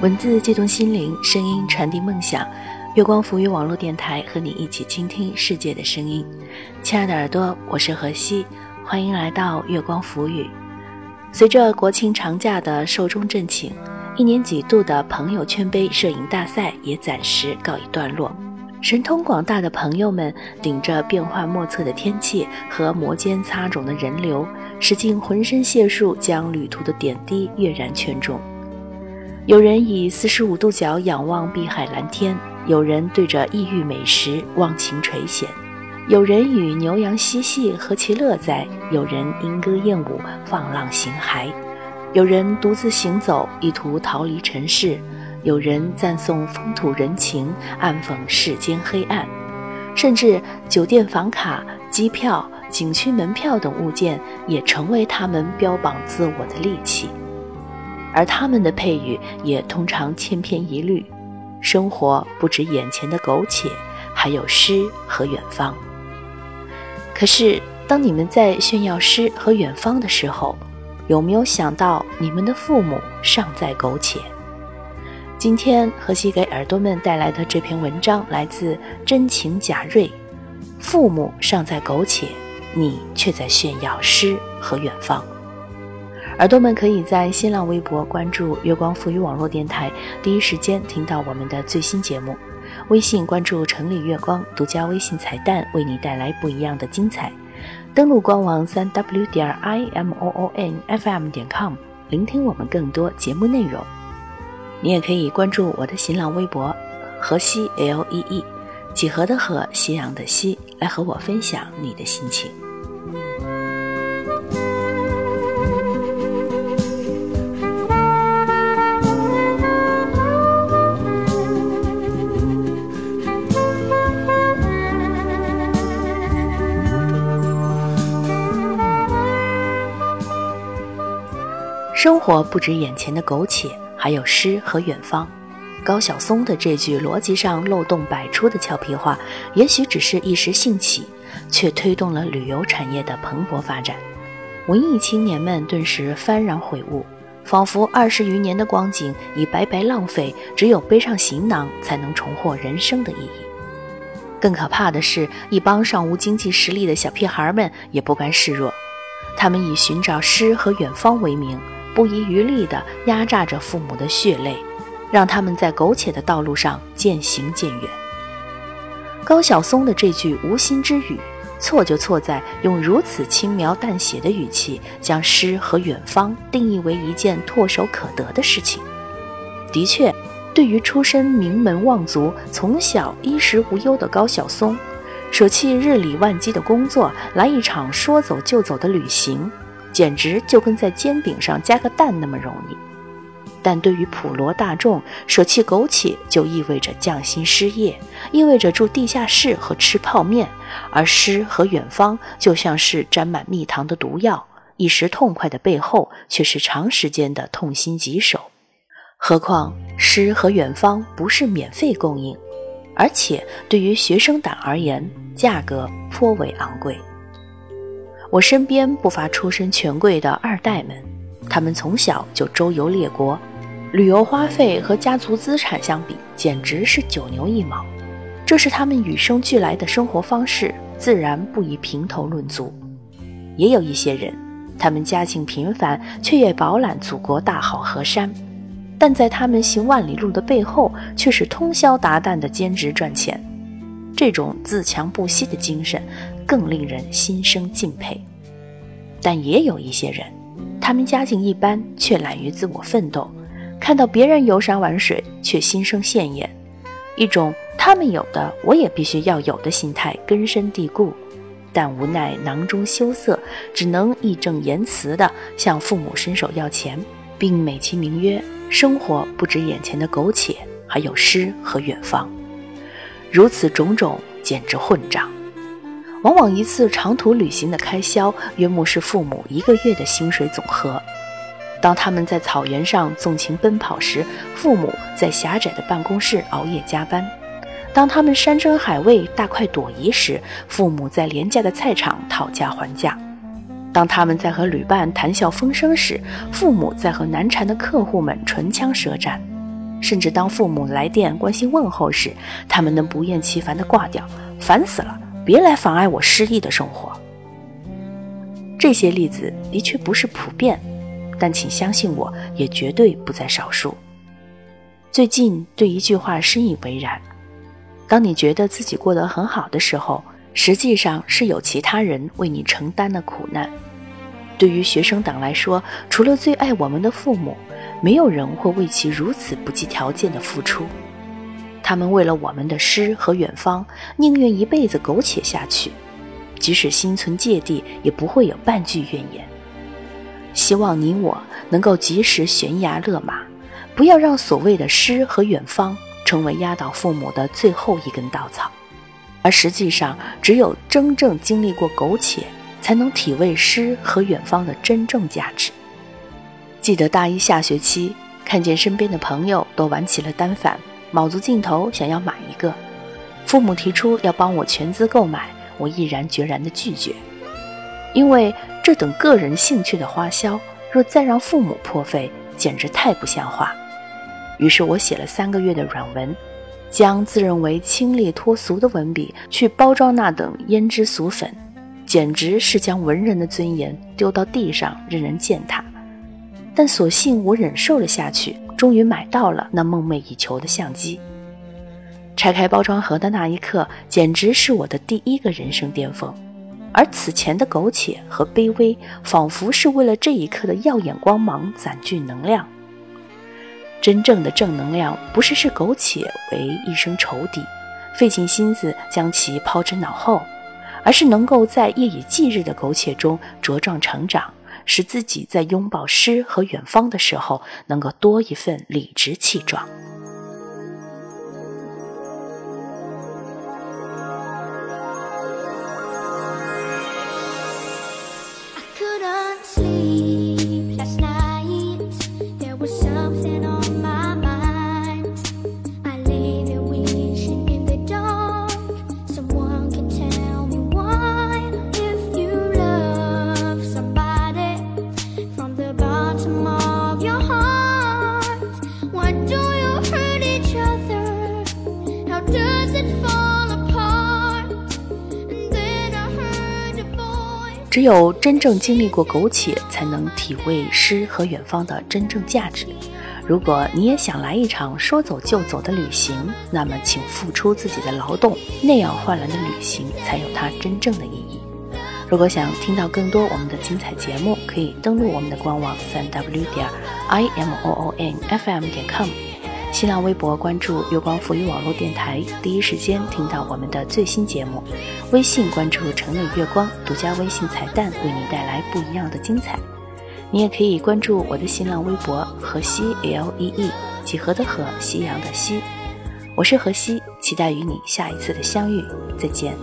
文字激动心灵，声音传递梦想。月光浮语网络电台和你一起倾听世界的声音。亲爱的耳朵，我是何西，欢迎来到月光浮语。随着国庆长假的寿终正寝，一年几度的朋友圈杯摄影大赛也暂时告一段落。神通广大的朋友们顶着变幻莫测的天气和摩肩擦踵的人流，使尽浑身解数将旅途的点滴跃然圈中。有人以四十五度角仰望碧海蓝天，有人对着异域美食忘情垂涎，有人与牛羊嬉戏何其乐哉，有人莺歌燕舞放浪形骸，有人独自行走意图逃离尘世，有人赞颂风土人情暗讽世间黑暗，甚至酒店房卡、机票、景区门票等物件也成为他们标榜自我的利器。而他们的配语也通常千篇一律：生活不止眼前的苟且，还有诗和远方。可是，当你们在炫耀诗和远方的时候，有没有想到你们的父母尚在苟且？今天荷西给耳朵们带来的这篇文章来自真情贾瑞：父母尚在苟且，你却在炫耀诗和远方。耳朵们可以在新浪微博关注“月光赋予网络电台”，第一时间听到我们的最新节目。微信关注“城里月光”，独家微信彩蛋为你带来不一样的精彩。登录官网三 w 点 i m o o n f m 点 com，聆听我们更多节目内容。你也可以关注我的新浪微博“河西 L E E”，几何的河，夕阳的西，来和我分享你的心情。生活不止眼前的苟且，还有诗和远方。高晓松的这句逻辑上漏洞百出的俏皮话，也许只是一时兴起，却推动了旅游产业的蓬勃发展。文艺青年们顿时幡然悔悟，仿佛二十余年的光景已白白浪费，只有背上行囊才能重获人生的意义。更可怕的是，一帮尚无经济实力的小屁孩们也不甘示弱，他们以寻找诗和远方为名。不遗余力地压榨着父母的血泪，让他们在苟且的道路上渐行渐远。高晓松的这句无心之语，错就错在用如此轻描淡写的语气，将诗和远方定义为一件唾手可得的事情。的确，对于出身名门望族、从小衣食无忧的高晓松，舍弃日理万机的工作，来一场说走就走的旅行。简直就跟在煎饼上加个蛋那么容易，但对于普罗大众，舍弃苟且就意味着降薪失业，意味着住地下室和吃泡面，而诗和远方就像是沾满蜜糖的毒药，一时痛快的背后却是长时间的痛心疾首。何况诗和远方不是免费供应，而且对于学生党而言，价格颇为昂贵。我身边不乏出身权贵的二代们，他们从小就周游列国，旅游花费和家族资产相比，简直是九牛一毛。这是他们与生俱来的生活方式，自然不以平头论足。也有一些人，他们家境平凡，却也饱览祖国大好河山，但在他们行万里路的背后，却是通宵达旦的兼职赚钱。这种自强不息的精神。更令人心生敬佩，但也有一些人，他们家境一般，却懒于自我奋斗，看到别人游山玩水，却心生羡艳，一种他们有的我也必须要有的心态根深蒂固，但无奈囊中羞涩，只能义正言辞地向父母伸手要钱，并美其名曰生活不止眼前的苟且，还有诗和远方，如此种种，简直混账。往往一次长途旅行的开销，约莫是父母一个月的薪水总和。当他们在草原上纵情奔跑时，父母在狭窄的办公室熬夜加班；当他们山珍海味大快朵颐时，父母在廉价的菜场讨价还价；当他们在和旅伴谈笑风生时，父母在和难缠的客户们唇枪舌战。甚至当父母来电关心问候时，他们能不厌其烦地挂掉，烦死了，别来妨碍我诗意的生活。这些例子的确不是普遍，但请相信我，也绝对不在少数。最近对一句话深以为然：当你觉得自己过得很好的时候，实际上是有其他人为你承担了苦难。对于学生党来说，除了最爱我们的父母，没有人会为其如此不计条件的付出。他们为了我们的诗和远方，宁愿一辈子苟且下去。即使心存芥蒂，也不会有半句怨言。希望你我能够及时悬崖勒马，不要让所谓的诗和远方成为压倒父母的最后一根稻草。而实际上，只有真正经历过苟且，才能体味诗和远方的真正价值。记得大一下学期，看见身边的朋友都玩起了单反，卯足劲头想要买一个，父母提出要帮我全资购买。我毅然决然地拒绝，因为这等个人兴趣的花销，若再让父母破费，简直太不像话。于是我写了三个月的软文，将自认为清冽脱俗的文笔去包装那等胭脂俗粉，简直是将文人的尊严丢到地上任人践踏。但所幸我忍受了下去，终于买到了那梦寐以求的相机。拆开包装盒的那一刻，简直是我的第一个人生巅峰，而此前的苟且和卑微，仿佛是为了这一刻的耀眼光芒攒聚能量。真正的正能量，不是视苟且为一生仇敌，费尽心思将其抛之脑后，而是能够在夜以继日的苟且中茁壮成长，使自己在拥抱诗和远方的时候，能够多一份理直气壮。只有真正经历过苟且，才能体味诗和远方的真正价值。如果你也想来一场说走就走的旅行，那么请付出自己的劳动，那样换来的旅行才有它真正的意义。如果想听到更多我们的精彩节目，可以登录我们的官网三 w 点 i m o o n f m 点 com。新浪微博关注“月光浮语网络电台”，第一时间听到我们的最新节目。微信关注“城内月光”，独家微信彩蛋为你带来不一样的精彩。你也可以关注我的新浪微博“河西 L E E”，几何的河，夕阳的西。我是河西，期待与你下一次的相遇。再见。